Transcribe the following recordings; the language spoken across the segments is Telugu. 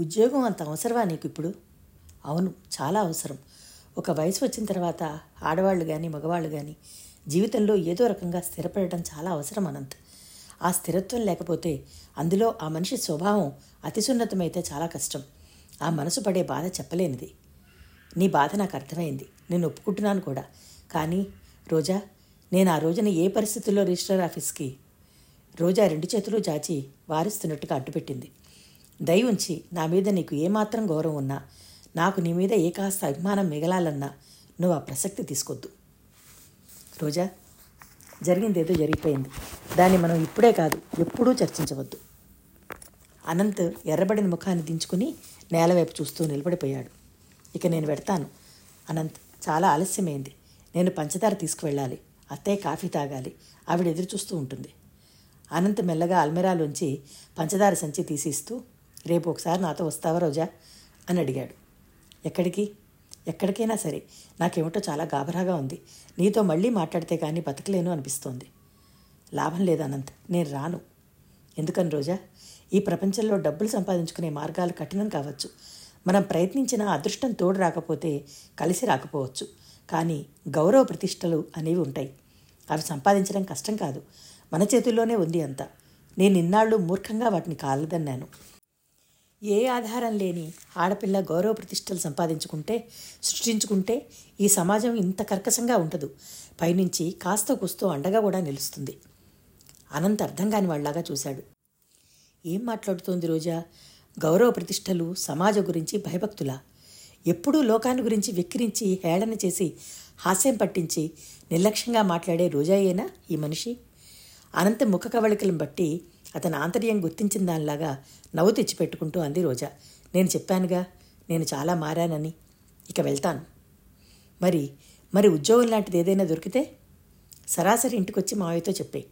ఉద్యోగం అంత అవసరమా నీకు ఇప్పుడు? అవును చాలా అవసరం. ఒక వయసు వచ్చిన తర్వాత ఆడవాళ్ళు కానీ మగవాళ్ళు కానీ జీవితంలో ఏదో రకంగా స్థిరపడటం చాలా అవసరం అనంత్. ఆ స్థిరత్వం లేకపోతే అందులో ఆ మనిషి స్వభావం అతిసున్నతమైతే చాలా కష్టం. ఆ మనసు పడే బాధ చెప్పలేనిది. నీ బాధ నాకు అర్థమైంది. నేను ఒప్పుకుంటున్నాను కూడా. కానీ రోజా నేను ఆ రోజున ఏ పరిస్థితుల్లో రిజిస్టర్ ఆఫీస్కి? రోజా రెండు చేతులు జాచి వారిస్తున్నట్టుగా అడ్డుపెట్టింది. దయ ఉంచి నా మీద నీకు ఏమాత్రం గౌరవం ఉన్నా నాకు నీ మీద ఏ కాస్త అభిమానం మిగలాలన్నా నువ్వు ఆ ప్రసక్తి తీసుకోద్దు. రోజా జరిగిందేదో జరిగిపోయింది. దాన్ని మనం ఇప్పుడే కాదు ఎప్పుడూ చర్చించవద్దు. అనంత్ ఎర్రబడిన ముఖాన్ని దించుకుని నేలవైపు చూస్తూ నిలబడిపోయాడు. ఇక నేను పెడతాను అనంత్ చాలా ఆలస్యమైంది. నేను పంచదార తీసుకువెళ్ళాలి. అత్తయ్య కాఫీ తాగాలి. ఆవిడ ఎదురు చూస్తూ ఉంటుంది. అనంత్ మెల్లగా అల్మెరాలోంచి పంచదార సంచి తీసిస్తూ రేపు ఒకసారి నాతో వస్తావా రోజా? అని అడిగాడు. ఎక్కడికి? ఎక్కడికైనా సరే నాకేమిటో చాలా గాబరాగా ఉంది. నీతో మళ్ళీ మాట్లాడితే కానీ బతకలేను అనిపిస్తోంది. లాభం లేదు అనంత్ నేను రాను. ఎందుకని రోజా? ఈ ప్రపంచంలో డబ్బులు సంపాదించుకునే మార్గాలు కఠినం కావచ్చు. మనం ప్రయత్నించిన అదృష్టం తోడు రాకపోతే కలిసి రాకపోవచ్చు. కానీ గౌరవ ప్రతిష్టలు అనేవి ఉంటాయి. అవి సంపాదించడం కష్టం కాదు. మన చేతుల్లోనే ఉంది అంత. నేను ఇన్నాళ్ళు మూర్ఖంగా వాటిని కాలదన్నాను. ఏ ఆధారం లేని ఆడపిల్ల గౌరవ ప్రతిష్టలు సంపాదించుకుంటే సృష్టించుకుంటే ఈ సమాజం ఇంత కర్కశంగా ఉండదు. పైనుంచి కాస్త కూస్తో అండగా కూడా నిలుస్తుంది. అనంత అర్థం కాని వాళ్ళలాగా చూశాడు. ఏం మాట్లాడుతోంది రోజా? గౌరవ ప్రతిష్టలు సమాజ గురించి భయభక్తులా? ఎప్పుడూ లోకాన్ని గురించి వెక్కిరించి హేళన చేసి హాస్యం పట్టించి నిర్లక్ష్యంగా మాట్లాడే రోజాయేనా ఈ మనిషి? అనంత ముఖ కవళికలను బట్టి అతని ఆంతర్యం గుర్తించిన దానిలాగా నవ్వు తెచ్చిపెట్టుకుంటూ అంది రోజా. నేను చెప్పానుగా నేను చాలా మారానని. ఇక వెళ్తాను. మరి మరి ఉద్యోగం లాంటిది ఏదైనా దొరికితే? సరాసరి ఇంటికొచ్చి మావయ్యతో చెప్పే.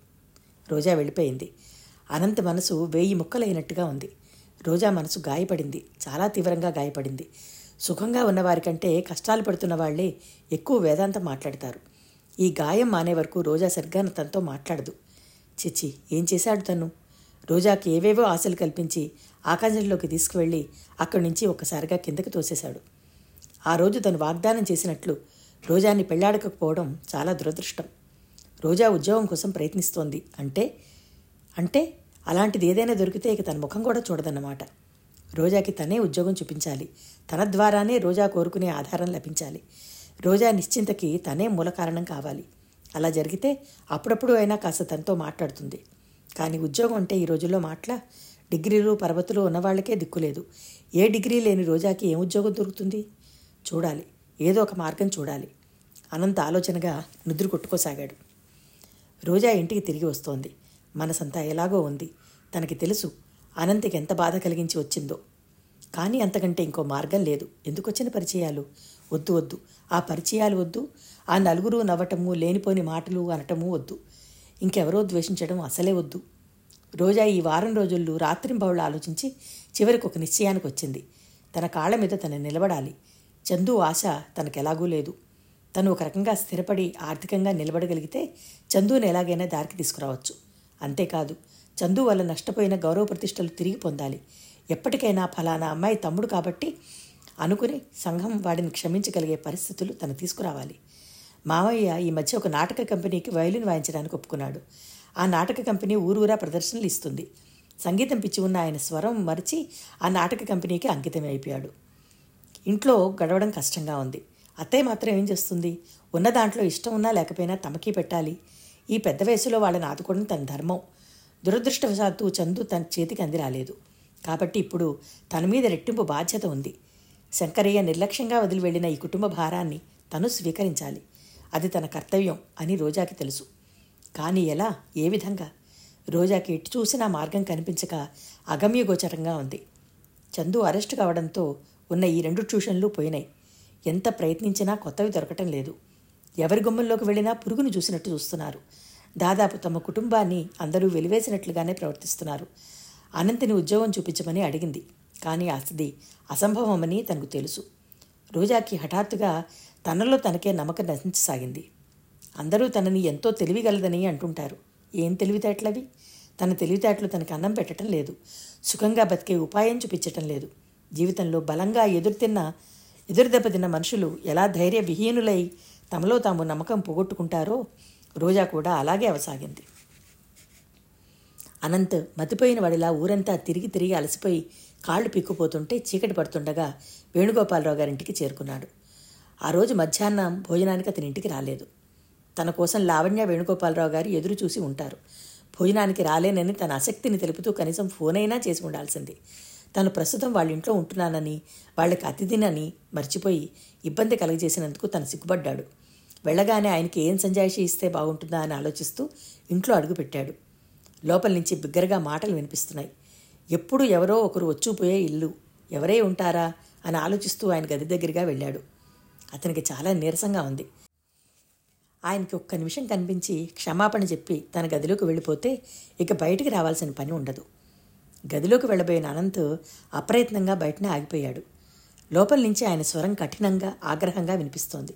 రోజా వెళ్ళిపోయింది. అనంత మనసు వేయి ముక్కలైనట్టుగా ఉంది. రోజా మనసు గాయపడింది. చాలా తీవ్రంగా గాయపడింది. సుఖంగా ఉన్నవారికంటే కష్టాలు పడుతున్న వాళ్ళే ఎక్కువ వేదాంతం మాట్లాడతారు. ఈ గాయం మానే వరకు రోజా సరిగ్గా తనతో మాట్లాడదు. చిచ్చి ఏం చేశాడు తను? రోజాకి ఏవేవో ఆశలు కల్పించి ఆకాశంలోకి తీసుకువెళ్ళి అక్కడి నుంచి ఒక్కసారిగా కిందకి తోసేశాడు. ఆ రోజు తను వాగ్దానం చేసినట్లు రోజాని పెళ్ళాడకపోవడం చాలా దురదృష్టం. రోజా ఉద్యోగం కోసం ప్రయత్నిస్తోంది. అంటే? అంటే అలాంటిది ఏదైనా దొరికితే ఇక తన ముఖం కూడా చూడదన్నమాట. రోజాకి తనే ఉద్యోగం చూపించాలి. తన ద్వారానే రోజా కోరుకునే ఆధారం లభించాలి. రోజా నిశ్చింతకి తనే మూల కారణం కావాలి. అలా జరిగితే అప్పుడప్పుడు అయినా కాస్త తనతో మాట్లాడుతుంది. కానీ ఉద్యోగం అంటే ఈ రోజుల్లో మాట్లా డిగ్రీలు పర్వతులు ఉన్నవాళ్ళకే దిక్కులేదు ఏ డిగ్రీ లేని రోజాకి ఏం ఉద్యోగం దొరుకుతుంది? చూడాలి. ఏదో ఒక మార్గం చూడాలి. అనంత ఆలోచనగా నిద్ర కొట్టుకోసాగాడు. రోజా ఇంటికి తిరిగి వస్తోంది. మనసంతా ఎలాగో ఉంది. తనకి తెలుసు అనంతకి ఎంత బాధ కలిగించి వచ్చిందో. కానీ అంతకంటే ఇంకో మార్గం లేదు. ఎందుకు వచ్చిన పరిచయాలు? వద్దు వద్దు. ఆ పరిచయాలు వద్దు. ఆ నలుగురు నవ్వటము లేనిపోని మాటలు అనటము వద్దు. ఇంకెవరో ద్వేషించడం అసలే వద్దు. రోజా ఈ వారం రోజుల్లో రాత్రింబవుళ్ళు ఆలోచించి చివరికి ఒక నిశ్చయానికి వచ్చింది. తన కాళ్ళ మీద తను నిలబడాలి. చందు ఆశ తనకెలాగూ లేదు. తను ఒక రకంగా స్థిరపడి ఆర్థికంగా నిలబడగలిగితే చందుని ఎలాగైనా దారికి తీసుకురావచ్చు. అంతేకాదు చందు వల్ల నష్టపోయిన గౌరవ ప్రతిష్టలు తిరిగి పొందాలి. ఎప్పటికైనా ఫలానా అమ్మాయి తమ్ముడు కాబట్టి అనుకుని సంఘం వాడిని క్షమించగలిగే పరిస్థితులు తను తీసుకురావాలి. మావయ్య ఈ మధ్య ఒక నాటక కంపెనీకి వయలిన్ వాయించడానికి ఒప్పుకున్నాడు. ఆ నాటక కంపెనీ ఊరూరా ప్రదర్శనలు ఇస్తుంది. సంగీతం పిచ్చి ఉన్న ఆయన స్వరం మరిచి ఆ నాటక కంపెనీకి అంకితం అయిపోయాడు. ఇంట్లో గడవడం కష్టంగా ఉంది. అత్తయ్య మాత్రం ఏం చేస్తుంది? ఉన్న దాంట్లో ఇష్టం ఉన్నా లేకపోయినా తమకీ పెట్టాలి. ఈ పెద్ద వయసులో వాళ్ళని ఆదుకోవడం తన ధర్మం. దురదృష్టవశాత్తు చందు తన చేతికి అంది రాలేదు కాబట్టి ఇప్పుడు తన మీద రెట్టింపు బాధ్యత ఉంది. శంకరయ్య నిర్లక్ష్యంగా వదిలి వెళ్ళిన ఈ కుటుంబ భారాన్ని తను స్వీకరించాలి. అది తన కర్తవ్యం అని రోజాకి తెలుసు. కానీ ఎలా? ఏ విధంగా? రోజాకి ఎటు చూసినా మార్గం కనిపించక అగమ్యగోచరంగా ఉంది. చందు అరెస్టు కావడంతో ఉన్న ఈ రెండు ట్యూషన్లు పోయినాయి. ఎంత ప్రయత్నించినా కొత్తవి దొరకటం లేదు. ఎవరి గుమ్మంలోకి వెళ్ళినా పురుగును చూసినట్టు చూస్తున్నారు. దాదాపు తమ కుటుంబాన్ని అందరూ వెలివేసినట్లుగానే ప్రవర్తిస్తున్నారు. అనంతిని ఉద్యోగం చూపించమని అడిగింది. కానీ అసది అసంభవమని తనకు తెలుసు. రోజాకి హఠాత్తుగా తనలో తనకే నమ్మకం నశించసాగింది. అందరూ తనని ఎంతో తెలివిగలదని అంటుంటారు. ఏం తెలివితేటలవి? తన తెలివితేటలు తనకు అన్నం పెట్టడం లేదు. సుఖంగా బతికే ఉపాయం చూపించటం లేదు. జీవితంలో బలంగా ఎదురుతిన్న ఎదురు దెబ్బతిన్న మనుషులు ఎలా ధైర్య విహీనులై తమలో తాము నమ్మకం పోగొట్టుకుంటారో రోజా కూడా అలాగే అవసాగింది. అనంత్ మతిపోయిన వాడిలా ఊరంతా తిరిగి తిరిగి అలసిపోయి కాళ్ళు పిక్కుపోతుంటే చీకటి పడుతుండగా వేణుగోపాలరావు గారింటికి చేరుకున్నాడు. ఆ రోజు మధ్యాహ్నం భోజనానికి అతని ఇంటికి రాలేదు. తన కోసం లావణ్య వేణుగోపాలరావు గారు ఎదురు చూసి ఉంటారు. భోజనానికి రాలేనని తన ఆసక్తిని తెలుపుతూ కనీసం ఫోన్ అయినా చేసి ఉండాల్సింది. తను ప్రస్తుతం వాళ్ళ ఇంట్లో ఉంటున్నానని వాళ్ళకి అతిథినని మర్చిపోయి ఇబ్బంది కలగజేసినందుకు తను సిగ్గుపడ్డాడు. వెళ్ళగానే ఆయనకి ఏం సంజాయిషి ఇస్తే బాగుంటుందా అని ఆలోచిస్తూ ఇంట్లో అడుగుపెట్టాడు లోపల నుంచి బిగ్గరగా మాటలు వినిపిస్తున్నాయి. ఎప్పుడు ఎవరో ఒకరు వచ్చిపోయే ఇల్లు ఎవరే ఉంటారా అని ఆలోచిస్తూ ఆయన గది దగ్గరగా వెళ్ళాడు. అతనికి చాలా నీరసంగా ఉంది. ఆయనకి ఒక్క నిమిషం కనిపించి క్షమాపణ చెప్పి తన గదిలోకి వెళ్ళిపోతే ఇక బయటికి రావాల్సిన పని ఉండదు. గదిలోకి వెళ్ళబోయిన అనంత్ అప్రయత్నంగా బయటనే ఆగిపోయాడు. లోపల నుంచి ఆయన స్వరం కఠినంగా ఆగ్రహంగా వినిపిస్తోంది.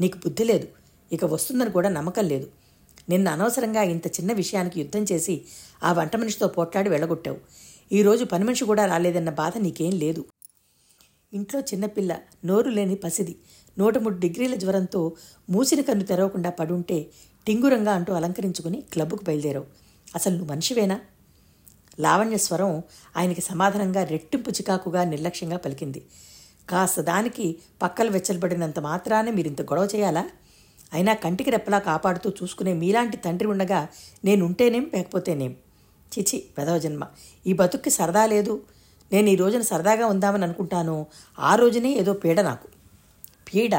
నీకు బుద్ధి లేదు. ఇక వస్తుందని కూడా నమ్మకం లేదు. నిన్న అనవసరంగా ఇంత చిన్న విషయానికి యుద్ధం చేసి ఆ వంట మనిషితో పోట్లాడి వెళ్ళగొట్టావు. ఈరోజు పని మనిషి కూడా రాలేదన్న బాధ నీకేం లేదు. ఇంట్లో చిన్నపిల్ల నోరు లేని పసిది. నూట మూడు డిగ్రీల జ్వరంతో మూసిన కన్ను తెరవకుండా పడుంటే టింగురంగా అంటూ అలంకరించుకుని క్లబ్కు బయలుదేరావు. అసలు నువ్వు మనిషివేనా? లావణ్య స్వరం ఆయనకి సమాధానంగా రెట్టింపు చికాకుగా నిర్లక్ష్యంగా పలికింది. కాస్త దానికి పక్కలు వెచ్చలబడినంత మాత్రానే మీరింత గొడవ చేయాలా? అయినా కంటికి రెప్పలా కాపాడుతూ చూసుకునే మీలాంటి తండ్రి ఉండగా నేనుంటేనేం లేకపోతేనేం? చిచి పెదవ జన్మ. ఈ బతుక్కి సరదా లేదు. నేను ఈ రోజున సరదాగా ఉందామని అనుకుంటాను. ఆ రోజునే ఏదో పీడ నాకు. పీడ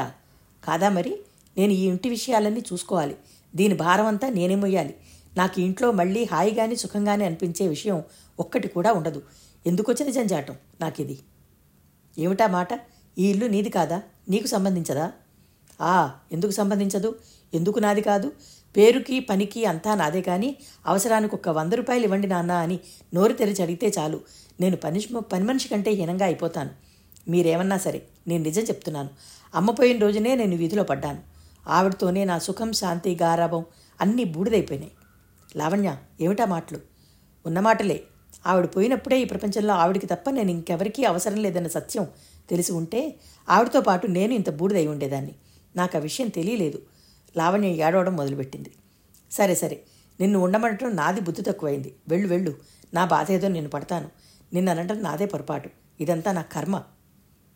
కాదా మరి? నేను ఈ ఇంటి విషయాలన్నీ చూసుకోవాలి. దీని భారం అంతా నేనే మొయ్యాలి. నాకు ఇంట్లో మళ్ళీ హాయిగాని సుఖంగానే అనిపించే విషయం ఒక్కటి కూడా ఉండదు. ఎందుకొచ్చిన జంజాటం నాకిది? ఏమిటా మాట? ఈ ఇల్లు నీది కాదా? నీకు సంబంధించదా? ఆ ఎందుకు సంబంధించదు? ఎందుకు నాది కాదు? పేరుకి పనికి అంతా నాదే కానీ అవసరానికి ఒక్క వంద రూపాయలు ఇవ్వండి నాన్న అని నోరు తెరిచి అడిగితే చాలు. నేను పని పని మనిషి కంటే హీనంగా అయిపోతాను. మీరేమన్నా సరే నేను నిజం చెప్తున్నాను. అమ్మపోయిన రోజునే నేను వీధిలో పడ్డాను. ఆవిడతోనే నా సుఖం శాంతి గారాభం అన్నీ బూడిదైపోయినాయి. లావణ్య ఏమిటా మాటలు? ఉన్న మాటలే. ఆవిడ పోయినప్పుడే ఈ ప్రపంచంలో ఆవిడికి తప్ప నేను ఇంకెవరికీ అవసరం లేదన్న సత్యం తెలిసి ఉంటే ఆవిడతో పాటు నేను ఇంత బూడిదై ఉండేదాన్ని. నాకు ఆ విషయం తెలియలేదు. లావణ్య ఏడవడం మొదలుపెట్టింది. సరే సరే. నిన్ను ఉండమంటడం నాది బుద్ధి తక్కువైంది. వెళ్ళు వెళ్ళు. నా బాధ ఏదో నేను పడతాను. నిన్ను అనటం నాదే పొరపాటు. ఇదంతా నా కర్మ.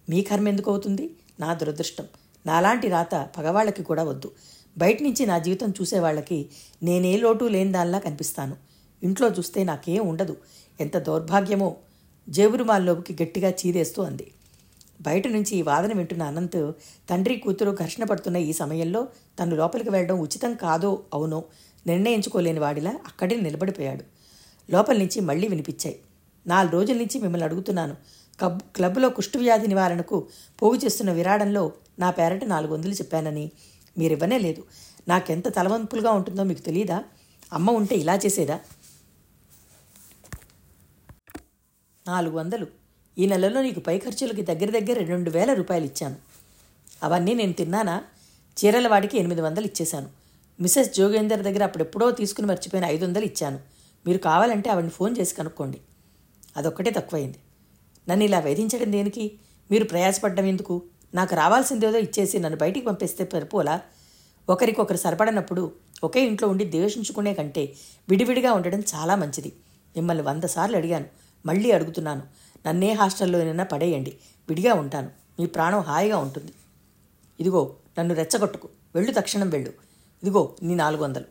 మీ కర్మ ఎందుకు అవుతుంది? నా దురదృష్టం. నాలాంటి రాత పగవాళ్ళకి కూడా వద్దు. బయట నుంచి నా జీవితం చూసేవాళ్ళకి నేనే లోటు లేని దానిలా కనిపిస్తాను. ఇంట్లో చూస్తే నాకేం ఉండదు. ఎంత దౌర్భాగ్యమో. జేబురుమాల్లోకి గట్టిగా చీదేస్తూ అంది. బయట నుంచి ఈ వాదన వింటున్న అనంత్ తండ్రి కూతురు ఘర్షణ పడుతున్న ఈ సమయంలో తను లోపలికి వెళ్ళడం ఉచితం కాదో అవునో నిర్ణయించుకోలేని వాడిలా అక్కడే నిలబడిపోయాడు. లోపల నుంచి మళ్ళీ వినిపించాయి. నాలుగు రోజుల నుంచి మిమ్మల్ని అడుగుతున్నాను. కబ్ క్లబ్లో కుష్ఠవ్యాధి నివారణకు పోగు చేస్తున్న విరాడంలో నా పేరట నాలుగు వందలు చెప్పానని. మీరివ్వనే లేదు. నాకెంత తలవంపులుగా ఉంటుందో మీకు తెలియదా అమ్మ ఉంటే ఇలా చేసేదా? నాలుగు వందలు ఈ నెలలో నీకు పై ఖర్చులకి దగ్గర దగ్గర రెండు వేల రూపాయలు ఇచ్చాను. అవన్నీ నేను తిన్నానా? చీరల వాడికి ఎనిమిది వందలు ఇచ్చేశాను. మిసెస్ జోగేందర్ దగ్గర అప్పుడెప్పుడో తీసుకుని మర్చిపోయిన ఐదు వందలు ఇచ్చాను. మీరు కావాలంటే ఆవిడని ఫోన్ చేసి కనుక్కోండి. అదొక్కటే తక్కువైంది. నన్ను ఇలా వేధించడం దేనికి? మీరు ప్రయాసపడ్డం ఎందుకు? నాకు రావాల్సిందేదో ఇచ్చేసి నన్ను బయటికి పంపిస్తే పరిపోలా ఒకరికొకరు సరిపడనప్పుడు ఒకే ఇంట్లో ఉండి ద్వేషించుకునే కంటే విడివిడిగా ఉండడం చాలా మంచిది. మిమ్మల్ని వంద సార్లు అడిగాను. మళ్ళీ అడుగుతున్నాను. నన్నే హాస్టల్లోనైనా పడేయండి. విడిగా ఉంటాను. మీ ప్రాణం హాయిగా ఉంటుంది. ఇదిగో నన్ను రెచ్చగొట్టుకు. వెళ్ళు తక్షణం వెళ్ళు. ఇదిగో నీ నాలుగు వందలు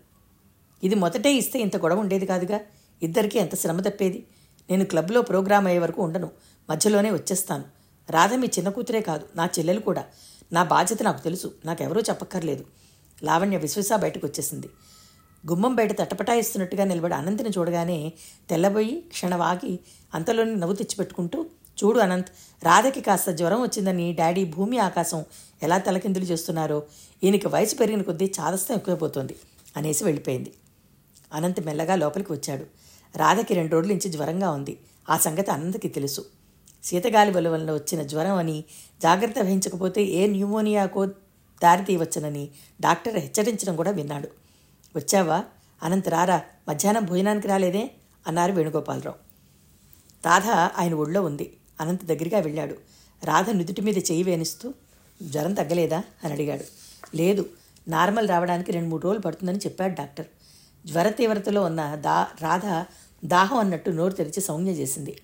ఇది మొదటే ఇస్తే ఇంత గొడవ ఉండేది కాదుగా? ఇద్దరికీ ఎంత శ్రమ తప్పేది? నేను క్లబ్లో ప్రోగ్రామ్ అయ్యే వరకు ఉండను. మధ్యలోనే వచ్చేస్తాను. రాధ మీ చిన్న కూతురే కాదు నా చెల్లెలు కూడా. నా బాధ్యత నాకు తెలుసు నాకెవరూ చెప్పక్కర్లేదు. లావణ్య విశ్వస బయటకు వచ్చేసింది. గుమ్మం బయట తటపటాయిస్తున్నట్టుగా నిలబడి అనంతిని చూడగానే తెల్లబోయి క్షణవాగి అంతలోనే నవ్వు తెచ్చిపెట్టుకుంటూ చూడు అనంత్ రాధకి కాస్త జ్వరం వచ్చిందని డాడీ భూమి ఆకాశం ఎలా తలకిందులు చేస్తున్నారో ఈయనకి వయసు పెరిగిన కొద్దీ చాదస్తం ఎక్కువైపోతుంది అనేసి వెళ్ళిపోయింది. అనంత్ మెల్లగా లోపలికి వచ్చాడు. రాధకి రెండు రోజుల నుంచి జ్వరంగా ఉంది. ఆ సంగతి అనంతకి తెలుసు. శీతగాలి వల్ల వచ్చిన జ్వరం అని జాగ్రత్త వహించకపోతే ఏ న్యూమోనియాకో దారి తీయవచ్చునని డాక్టర్ హెచ్చరించడం కూడా విన్నాడు. వచ్చావా? అనంత రారా. మధ్యాహ్నం భోజనానికి రాలేదే? అన్నారు వేణుగోపాలరావు. రాధ ఆయన ఒళ్ళో ఉంది. అనంత్ దగ్గరగా వెళ్ళాడు. రాధ నుదుటి మీద చెయ్యి వేణిస్తూ జ్వరం తగ్గలేదా? అని అడిగాడు. లేదు. నార్మల్ రావడానికి రెండు మూడు రోజులు పడుతుందని చెప్పాడు డాక్టర్. జ్వర తీవ్రతలో ఉన్న దా రాధ దాహం అన్నట్టు నోరు తెరిచి సౌజ్ఞ చేసింది.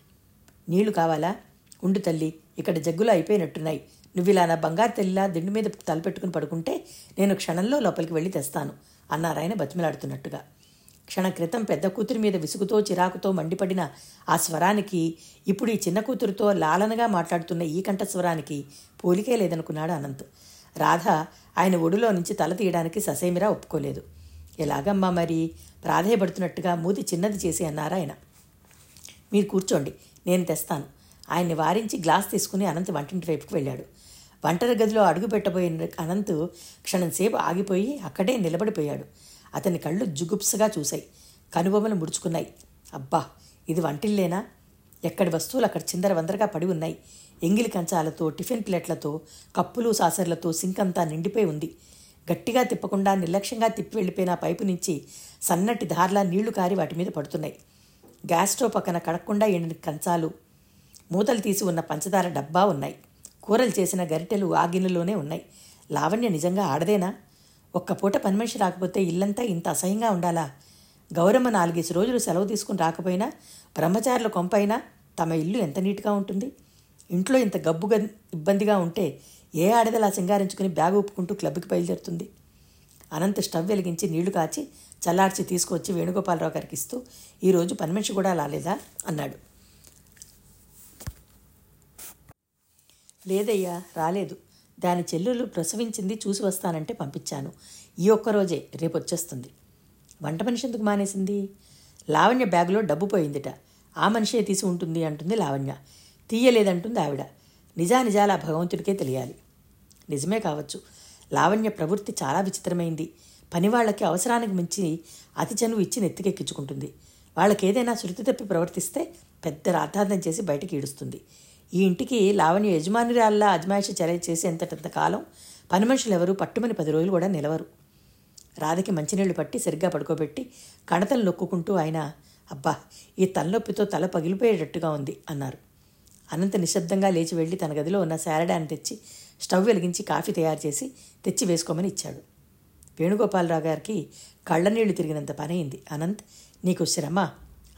నీళ్ళు కావాలా? ఉండు తల్లి ఇక్కడ జగ్గులు అయిపోయినట్టున్నాయి. నువ్వు ఇలా నా బంగారు తల్లిలా దిండు మీద తలపెట్టుకుని పడుకుంటే నేను క్షణంలో లోపలికి వెళ్ళి తెస్తాను అన్నారాయన బతిమలాడుతున్నట్టుగా. క్షణ క్రితం పెద్ద కూతురి మీద విసుగుతో చిరాకుతో మండిపడిన ఆ స్వరానికి ఇప్పుడు ఈ చిన్న కూతురుతో లాలనగా మాట్లాడుతున్న ఈ కంఠ స్వరానికి పోలికే లేదనుకున్నాడు అనంత్. రాధ ఆయన ఒడిలో నుంచి తల తీయడానికి ససేమిరా ఒప్పుకోలేదు. ఎలాగమ్మా మరి? ప్రాధేయపడుతున్నట్టుగా మూతి చిన్నది చేసి అన్నారు ఆయన మీరు కూర్చోండి నేను తెస్తాను. ఆయన్ని వారించి గ్లాస్ తీసుకుని అనంత్ వంటింటి వైపుకు వెళ్ళాడు. వంటల గదిలో అడుగు పెట్టబోయిన అనంత్ క్షణంసేపు ఆగిపోయి అక్కడే నిలబడిపోయాడు. అతని కళ్ళు జుగుప్సగా చూశాయి. కనుబొమ్మలు ముడుచుకున్నాయి. అబ్బా ఇది వంటిల్లేనా ఎక్కడి వస్తువులు అక్కడ చిందర వందరగా పడి ఉన్నాయి. ఎంగిలి కంచాలతో టిఫిన్ ప్లేట్లతో కప్పులు సాసర్లతో సింక్ అంతా నిండిపోయి ఉంది. గట్టిగా తిప్పకుండా నిర్లక్ష్యంగా తిప్పి వెళ్ళిపోయిన పైపు నుంచి సన్నటి ధార్లా నీళ్ళు కారి వాటి మీద పడుతున్నాయి. గ్యాస్ స్టవ్ పక్కన కడక్కుండా ఎండిన కంచాలు మూతలు తీసి ఉన్న పంచదార డబ్బా ఉన్నాయి. కూరలు చేసిన గరిటెలు ఆ గిన్నెలోనే ఉన్నాయి. లావణ్య నిజంగా ఆడదేనా? ఒక్క పూట పని మనిషి రాకపోతే ఇల్లంతా ఇంత అసహ్యంగా ఉండాలా? గౌరమ్మ నాలుగేసి రోజులు సెలవు తీసుకుని రాకపోయినా బ్రహ్మచారుల కొంపైనా తమ ఇల్లు ఎంత నీట్గా ఉంటుంది? ఇంట్లో ఇంత గబ్బుగా ఇబ్బందిగా ఉంటే ఏ ఆడదలా సింగారించుకుని బ్యాగ్ ఒప్పుకుంటూ క్లబ్కి బయలుదేరుతుంది? అనంత స్టవ్ వెలిగించి నీళ్ళు కాచి చల్లార్చి తీసుకొచ్చి వేణుగోపాలరావు గారికి ఇస్తూ ఈరోజు పని మనిషి కూడా రాలేదా? అన్నాడు. లేదయ్యా రాలేదు. దాని చెల్లెలు ప్రసవించింది చూసి వస్తానంటే పంపించాను. ఈ ఒక్కరోజే రేపు వచ్చేస్తుంది వంట మనిషి ఎందుకు మానేసింది? లావణ్య బ్యాగులో డబ్బు పోయిందిట. ఆ మనిషే తీసి ఉంటుంది అంటుంది లావణ్య. తీయలేదంటుంది ఆవిడ. నిజానిజాల భగవంతుడికే తెలియాలి. నిజమే కావచ్చు. లావణ్య ప్రవృత్తి చాలా విచిత్రమైంది. పనివాళ్ళకి అవసరానికి మించి అతి చనువు ఇచ్చి నెత్తికెక్కించుకుంటుంది. వాళ్ళకేదైనా శృతి తప్పి ప్రవర్తిస్తే పెద్ద రాతార్థం చేసి బయటికి ఈడుస్తుంది. ఈ ఇంటికి లావణ్య యజమానురాల్లా అజమాయిషి చర్య చేసేంతటంత కాలం పని మనుషులు ఎవరు పట్టుమని పది రోజులు కూడా నిలవరు. రాధకి మంచినీళ్ళు పట్టి సరిగ్గా పడుకోబెట్టి కణతలు నొక్కుంటూ ఆయన అబ్బా ఈ తలనొప్పితో తల పగిలిపోయేటట్టుగా ఉంది అన్నారు. అనంత నిశ్శబ్దంగా లేచి వెళ్ళి తన గదిలో ఉన్న శారడాన్ని తెచ్చి స్టవ్ వెలిగించి కాఫీ తయారు చేసి తెచ్చి వేసుకోమని ఇచ్చాడు. వేణుగోపాలరావు గారికి కళ్ళనీళ్ళు తిరిగినంత పనయింది. అనంత్ నీకు శ్రమ.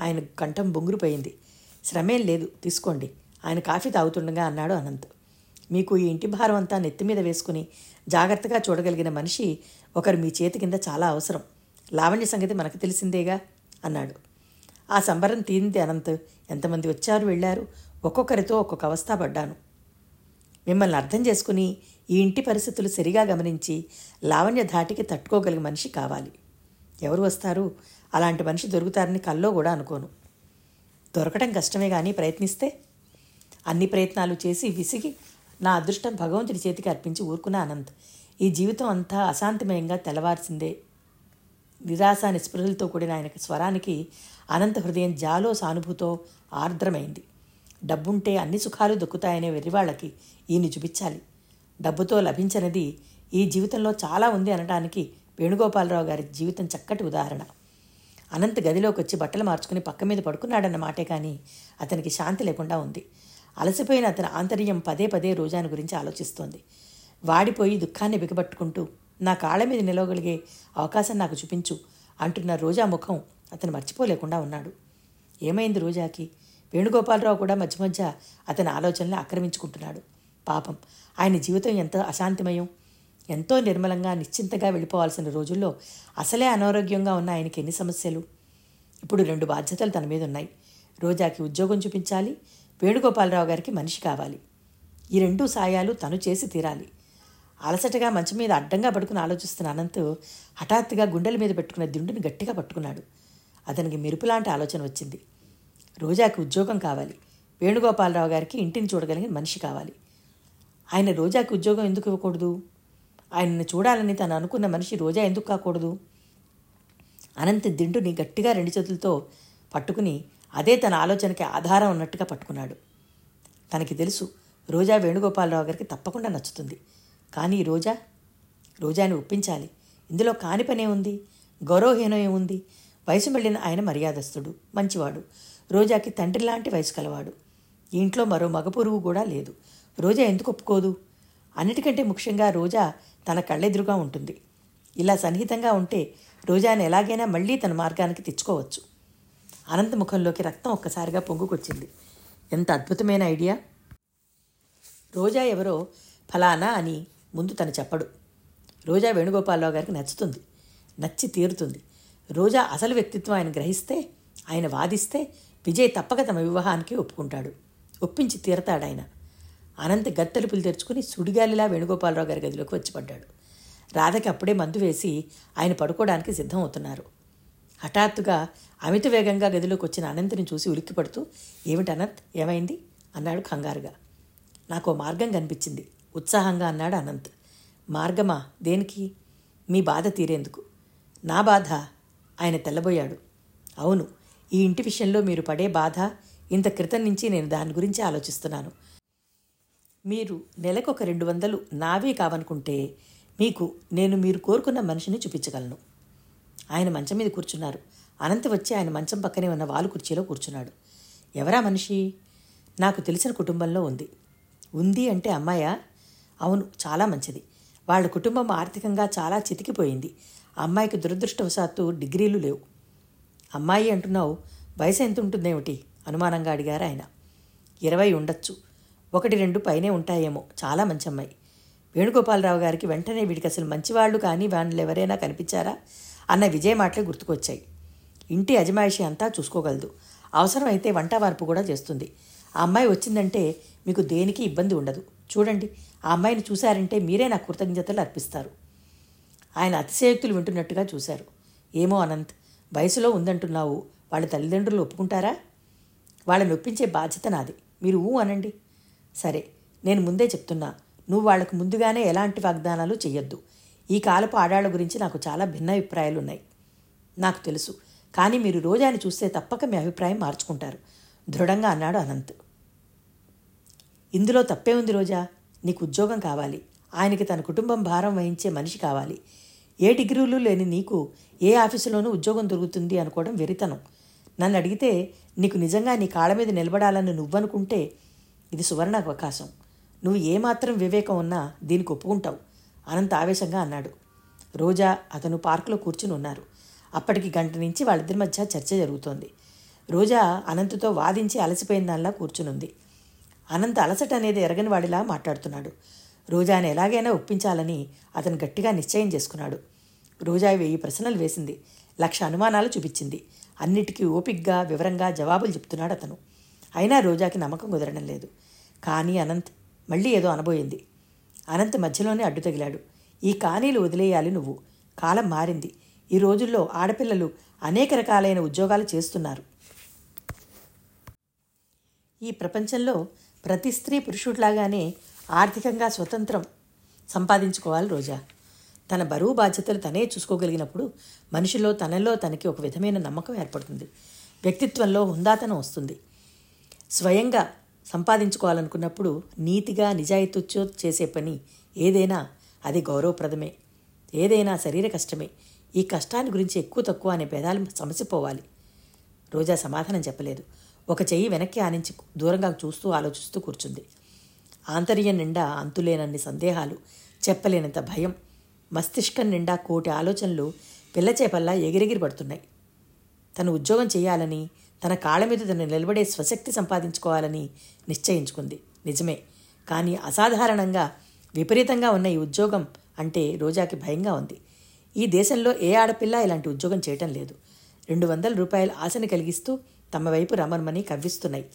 ఆయన కంఠం బొంగురుపోయింది. శ్రమేం లేదు తీసుకోండి. ఆయన కాఫీ తాగుతుండగా అన్నాడు అనంత్. మీకు ఈ ఇంటి భారం అంతా నెత్తి మీద వేసుకుని జాగ్రత్తగా చూడగలిగిన మనిషి ఒకరు మీ చేతి కింద చాలా అవసరం. లావణ్య సంగతి మనకు తెలిసిందేగా? అన్నాడు. ఆ సంబరం తీరింది అనంత్. ఎంతమంది వచ్చారు వెళ్ళారు? ఒక్కొక్కరితో ఒక్కొక్క అవస్థ పడ్డాను. మిమ్మల్ని అర్థం చేసుకుని ఈ ఇంటి పరిస్థితులు సరిగా గమనించి లావణ్య ధాటికి తట్టుకోగలిగే మనిషి కావాలి. ఎవరు వస్తారు? అలాంటి మనిషి దొరుకుతారని కల్లో కూడా అనుకోను. దొరకటం కష్టమే కానీ ప్రయత్నిస్తే అన్ని ప్రయత్నాలు చేసి విసిగి నా అదృష్టం భగవంతుడి చేతికి అర్పించి ఊరుకున్న అనంత్. ఈ జీవితం అంతా అశాంతిమయంగా తెల్లవార్సిందే నిరాశ నిస్పృహలతో కూడిన ఆయన స్వరానికి అనంత హృదయం జాలో సానుభూతో ఆర్ద్రమైంది. డబ్బుంటే అన్ని సుఖాలు దొక్కుతాయనే వెర్రివాళ్ళకి ఈయన్ని చూపించాలి. డబ్బుతో లభించనిది ఈ జీవితంలో చాలా ఉంది అనడానికి వేణుగోపాలరావు గారి జీవితం చక్కటి ఉదాహరణ. అనంత్ గదిలోకి వచ్చి బట్టలు మార్చుకుని పక్క మీద పడుకున్నాడన్న మాటే కానీ అతనికి శాంతి లేకుండా ఉంది. అలసిపోయిన అతని ఆంతర్యం పదే పదే రోజాని గురించి ఆలోచిస్తోంది. వాడిపోయి దుఃఖాన్ని బిగబట్టుకుంటూ నా కాళ్ళ మీద నిలవగలిగే అవకాశం నాకు చూపించు అంటున్న రోజా ముఖం అతను మర్చిపోలేకుండా ఉన్నాడు. ఏమైంది రోజాకి? వేణుగోపాలరావు కూడా మధ్య మధ్య అతని ఆలోచనలు ఆక్రమించుకుంటున్నాడు. పాపం ఆయన జీవితం ఎంత అశాంతిమయం? ఎంతో నిర్మలంగా నిశ్చింతగా వెళ్ళిపోవాల్సిన రోజుల్లో అసలే అనారోగ్యంగా ఉన్న ఆయనకి ఎన్ని సమస్యలు? ఇప్పుడు రెండు బాధ్యతలు తన మీద ఉన్నాయి రోజాకి ఉద్యోగం చూపించాలి వేణుగోపాలరావు గారికి మనిషి కావాలి. ఈ రెండు సాయాలు తను చేసి తీరాలి. అలసటగా మంచం మీద అడ్డంగా పడుకుని ఆలోచిస్తున్న అనంత్ హఠాత్తుగా గుండెల మీద పెట్టుకున్న దిండుని గట్టిగా పట్టుకున్నాడు. అతనికి మెరుపులాంటి ఆలోచన వచ్చింది. రోజాకి ఉద్యోగం కావాలి. వేణుగోపాలరావు గారికి ఇంటిని చూడగలిగిన మనిషి కావాలి. ఆయన రోజాకి ఉద్యోగం ఎందుకు ఇవ్వకూడదు? ఆయనను చూడాలని తను అనుకున్న మనిషి రోజా ఎందుకు కాకూడదు? అనంత దిండుని గట్టిగా రెండు చేతులతో పట్టుకుని అదే తన ఆలోచనకి ఆధారం ఉన్నట్టుగా పట్టుకున్నాడు. తనకి తెలుసు రోజా వేణుగోపాలరావు గారికి తప్పకుండా నచ్చుతుంది. కానీ రోజా రోజాని ఒప్పించాలి. ఇందులో కాని పనే ఉంది గౌరవహీనం ఏముంది వయసు వెళ్ళిన ఆయన మర్యాదస్తుడు మంచివాడు. రోజాకి తండ్రి లాంటి వయసు కలవాడు. ఇంట్లో మరో మగ పురుగు కూడా లేదు. రోజా ఎందుకు ఒప్పుకోదు? అన్నిటికంటే ముఖ్యంగా రోజా తన కళ్ళెదురుగా ఉంటుంది. ఇలా సన్నిహితంగా ఉంటే రోజాని ఎలాగైనా మళ్ళీ తన మార్గానికి తెచ్చుకోవచ్చు. అనంత ముఖంలోకి రక్తం ఒక్కసారిగా పొంగుకొచ్చింది. ఎంత అద్భుతమైన ఐడియా! రోజా ఎవరో ఫలానా అని ముందు తను చెప్పడు. రోజా వేణుగోపాలరావు గారికి నచ్చుతుంది. నచ్చి తీరుతుంది. రోజా అసలు వ్యక్తిత్వం ఆయన గ్రహిస్తే ఆయన వాదిస్తే విజయ్ తప్పక తమ వివాహానికి ఒప్పుకుంటాడు. ఒప్పించి తీరతాడు ఆయన అనంత గత్తలుపులు తెరుచుకుని సుడిగాలిలా వేణుగోపాలరావు గారి గదిలోకి వచ్చి పడ్డాడు. రాధకి అప్పుడే మందు వేసి ఆయన పడుకోవడానికి సిద్ధం అవుతున్నారు హఠాత్తుగా అమిత వేగంగా గదిలోకి వచ్చిన అనంత్ని చూసి ఉలిక్కిపడుతూ ఏమిటి అనంత్? ఏమైంది? అన్నాడు కంగారుగా. నాకు ఓ మార్గం కనిపించింది. ఉత్సాహంగా అన్నాడు అనంత్. మార్గమా? దేనికి? మీ బాధ తీరేందుకు. నా బాధ? ఆయన తెల్లబోయాడు. అవును ఈ ఇంటి విషయంలో మీరు పడే బాధ ఇంత క్రితం నుంచి నేను దాని గురించి ఆలోచిస్తున్నాను. మీరు నెలకొక రెండు వందలు నావే కావనుకుంటే మీకు నేను మీరు కోరుకున్న మనిషిని చూపించగలను. ఆయన మంచం మీద కూర్చున్నారు. అనంత వచ్చి ఆయన మంచం పక్కనే ఉన్న వాలు కుర్చీలో కూర్చున్నాడు. ఎవరా మనిషి? నాకు తెలిసిన కుటుంబంలో ఉంది. ఉంది అంటే అమ్మాయా? అవును చాలా మంచిది. వాళ్ళ కుటుంబం ఆర్థికంగా చాలా చితికిపోయింది. అమ్మాయికి దురదృష్టవశాత్తు డిగ్రీలు లేవు. అమ్మాయి అంటున్నావు వయసు ఎంత ఉంటుందేమిటి? అనుమానంగా అడిగారు ఆయన. ఇరవై ఉండొచ్చు. ఒకటి రెండు పైనే ఉంటాయేమో. చాలా మంచి అమ్మాయి వేణుగోపాలరావు గారికి వెంటనే వీడికి అసలు మంచివాళ్ళు కానీ వాళ్ళు ఎవరైనా కనిపించారా? అన్న విజయ మాటలే గుర్తుకొచ్చాయి. ఇంటి అజమాయిషి అంతా చూసుకోగలదు. అవసరమైతే వంట వార్పు కూడా చేస్తుంది. ఆ అమ్మాయి వచ్చిందంటే మీకు దేనికి ఇబ్బంది ఉండదు. చూడండి ఆ అమ్మాయిని చూశారంటే మీరే నా కృతజ్ఞతలు అర్పిస్తారు. ఆయన అతిశయోక్తులు వింటున్నట్టుగా చూశారు. ఏమో అనంత్ వయసులో ఉందంటున్నావు. వాళ్ళ తల్లిదండ్రులు ఒప్పుకుంటారా? వాళ్ళని ఒప్పించే బాధ్యత నాది. మీరు ఊ అనండి. సరే నేను ముందే చెప్తున్నా. నువ్వు వాళ్ళకు ముందుగానే ఎలాంటి వాగ్దానాలు చెయ్యొద్దు. ఈ కాలపు ఆడాళ్ళ గురించి నాకు చాలా భిన్న అభిప్రాయాలు ఉన్నాయి నాకు తెలుసు. కానీ మీరు రోజాని చూస్తే తప్పక మీ అభిప్రాయం మార్చుకుంటారు. దృఢంగా అన్నాడు అనంత్. ఇందులో తప్పే ఉంది రోజా. నీకు ఉద్యోగం కావాలి. ఆయనకి తన కుటుంబం భారం వహించే మనిషి కావాలి. ఏ డిగ్రీలు లేని నీకు ఏ ఆఫీసులోనూ ఉద్యోగం దొరుకుతుంది అనుకోవడం వెరితనం. నన్ను అడిగితే నీకు నిజంగా నీ కాళ్ళ మీద నిలబడాలని నువ్వనుకుంటే ఇది సువర్ణ అవకాశం నువ్వు ఏమాత్రం వివేకం ఉన్నా దీనికి ఒప్పుకుంటావు. అనంత ఆవేశంగా అన్నాడు. రోజా అతను పార్కులో కూర్చుని ఉన్నారు. అప్పటికి గంట నుంచి వాళ్ళిద్దరి మధ్య చర్చ జరుగుతోంది. రోజా అనంతతో వాదించి అలసిపోయిన దానిలా కూర్చునుంది. అనంత అలసట అనేది ఎరగని వాడిలా మాట్లాడుతున్నాడు. రోజాని ఎలాగైనా ఒప్పించాలని అతను గట్టిగా నిశ్చయం చేసుకున్నాడు. రోజా వెయ్యి ప్రశ్నలు వేసింది. లక్ష అనుమానాలు చూపించింది. అన్నిటికీ ఓపిగ్గా వివరంగా జవాబులు చెప్తున్నాడు అతను. అయినా రోజాకి నమ్మకం కుదరడం లేదు. కానీ అనంత్ మళ్ళీ ఏదో అనబోయింది. అనంత్ మధ్యలోనే అడ్డు తగిలాడు. ఈ కానీలు వదిలేయాలి నువ్వు. కాలం మారింది. ఈ రోజుల్లో ఆడపిల్లలు అనేక రకాలైన ఉద్యోగాలు చేస్తున్నారు. ఈ ప్రపంచంలో ప్రతి స్త్రీ పురుషుడిలాగానే ఆర్థికంగా స్వతంత్రం సంపాదించుకోవాలి రోజా. తన బరువు బాధ్యతలు తనే చూసుకోగలిగినప్పుడు మనిషిలో తనలో తనకి ఒక విధమైన నమ్మకం ఏర్పడుతుంది. వ్యక్తిత్వంలో హుందాతనం వస్తుంది. స్వయంగా సంపాదించుకోవాలనుకున్నప్పుడు నీతిగా నిజాయితీతో చేసే పని ఏదైనా అది గౌరవప్రదమే. ఏదైనా శరీర కష్టమే. ఈ కష్టాన్ని గురించి ఎక్కువ తక్కువ అనే భేదాలు సమసిపోవాలి రోజా సమాధానం చెప్పలేదు. ఒక చెయ్యి వెనక్కి ఆనించి దూరంగా చూస్తూ ఆలోచిస్తూ కూర్చుంది. ఆంతర్యం నిండా అంతులేనన్ని సందేహాలు చెప్పలేనంత భయం. మస్తిష్కం నిండా కోటి ఆలోచనలు పిల్లచేపల్లా ఎగిరెగిరి పడుతున్నాయి. తను ఉద్యోగం చేయాలని తన కాళ్ళ మీద తను నిలబడే స్వశక్తి సంపాదించుకోవాలని నిశ్చయించుకుంది. నిజమే. కానీ అసాధారణంగా విపరీతంగా ఉన్న ఈ ఉద్యోగం అంటే రోజాకి భయంగా ఉంది. ఈ దేశంలో ఏ ఆడపిల్ల ఇలాంటి ఉద్యోగం చేయటం లేదు. రెండు వందల రూపాయల ఆశని కలిగిస్తూ తమ వైపు రమణమని కవ్విస్తున్నాయి.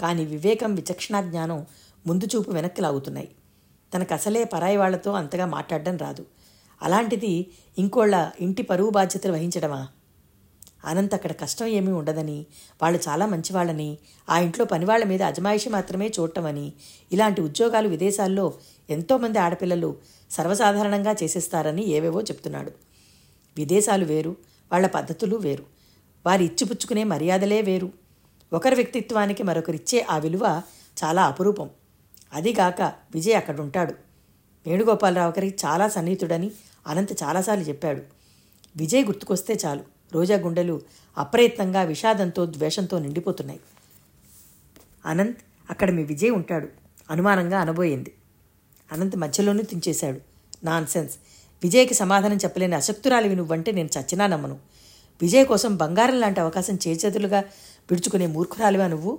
కానీ వివేకం విచక్షణా జ్ఞానం ముందు చూపు వెనక్కి లాగుతున్నాయి. తనకు అసలే పరాయి వాళ్ళతో అంతగా మాట్లాడడం రాదు. అలాంటిది ఇంకోళ్ళ ఇంటి పరువు బాధ్యతలు వహించడమా? అనంత్ అక్కడ కష్టం ఏమీ ఉండదని వాళ్ళు చాలా మంచివాళ్ళని ఆ ఇంట్లో పనివాళ్ళ మీద అజమాయిషి మాత్రమే చూడటమని ఇలాంటి ఉద్యోగాలు విదేశాల్లో ఎంతోమంది ఆడపిల్లలు సర్వసాధారణంగా చేసేస్తారని ఏవేవో చెప్తున్నాడు. విదేశాలు వేరు వాళ్ళ పద్ధతులు వేరు వారి ఇచ్చిపుచ్చుకునే మర్యాదలే వేరు. ఒకరి వ్యక్తిత్వానికి మరొకరిచ్చే ఆ విలువ చాలా అపురూపం. అదిగాక విజయ్ అక్కడుంటాడు. వేణుగోపాలరావు గారికి చాలా సన్నిహితుడని అనంత్ చాలాసార్లు చెప్పాడు. విజయ్ గుర్తుకొస్తే చాలు. రోజా గుండెలు అప్రయత్నంగా విషాదంతో ద్వేషంతో నిండిపోతున్నాయి. అనంత్ అక్కడ మీ విజయ్ ఉంటాడు. అనుమానంగా అనబోయింది. అనంత్ మధ్యలోనూ తించేశాడు. నాన్ సెన్స్ విజయ్కి సమాధానం చెప్పలేని అశక్తురాలివి నువ్వంటే నేను చచ్చినా నమ్మను. విజయ్ కోసం బంగారం లాంటి అవకాశం చేచేతులుగా విడుచుకునే మూర్ఖురాలివా నువ్వు?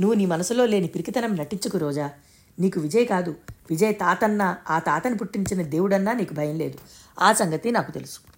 నువ్వు నీ మనసులో లేని పిరికితనం నటించుకు రోజా. నీకు విజయ్ కాదు. విజయ్ తాతన్నా ఆ తాతని పుట్టించిన దేవుడన్నా నీకు భయం లేదు. ఆ సంగతి నాకు తెలుసు.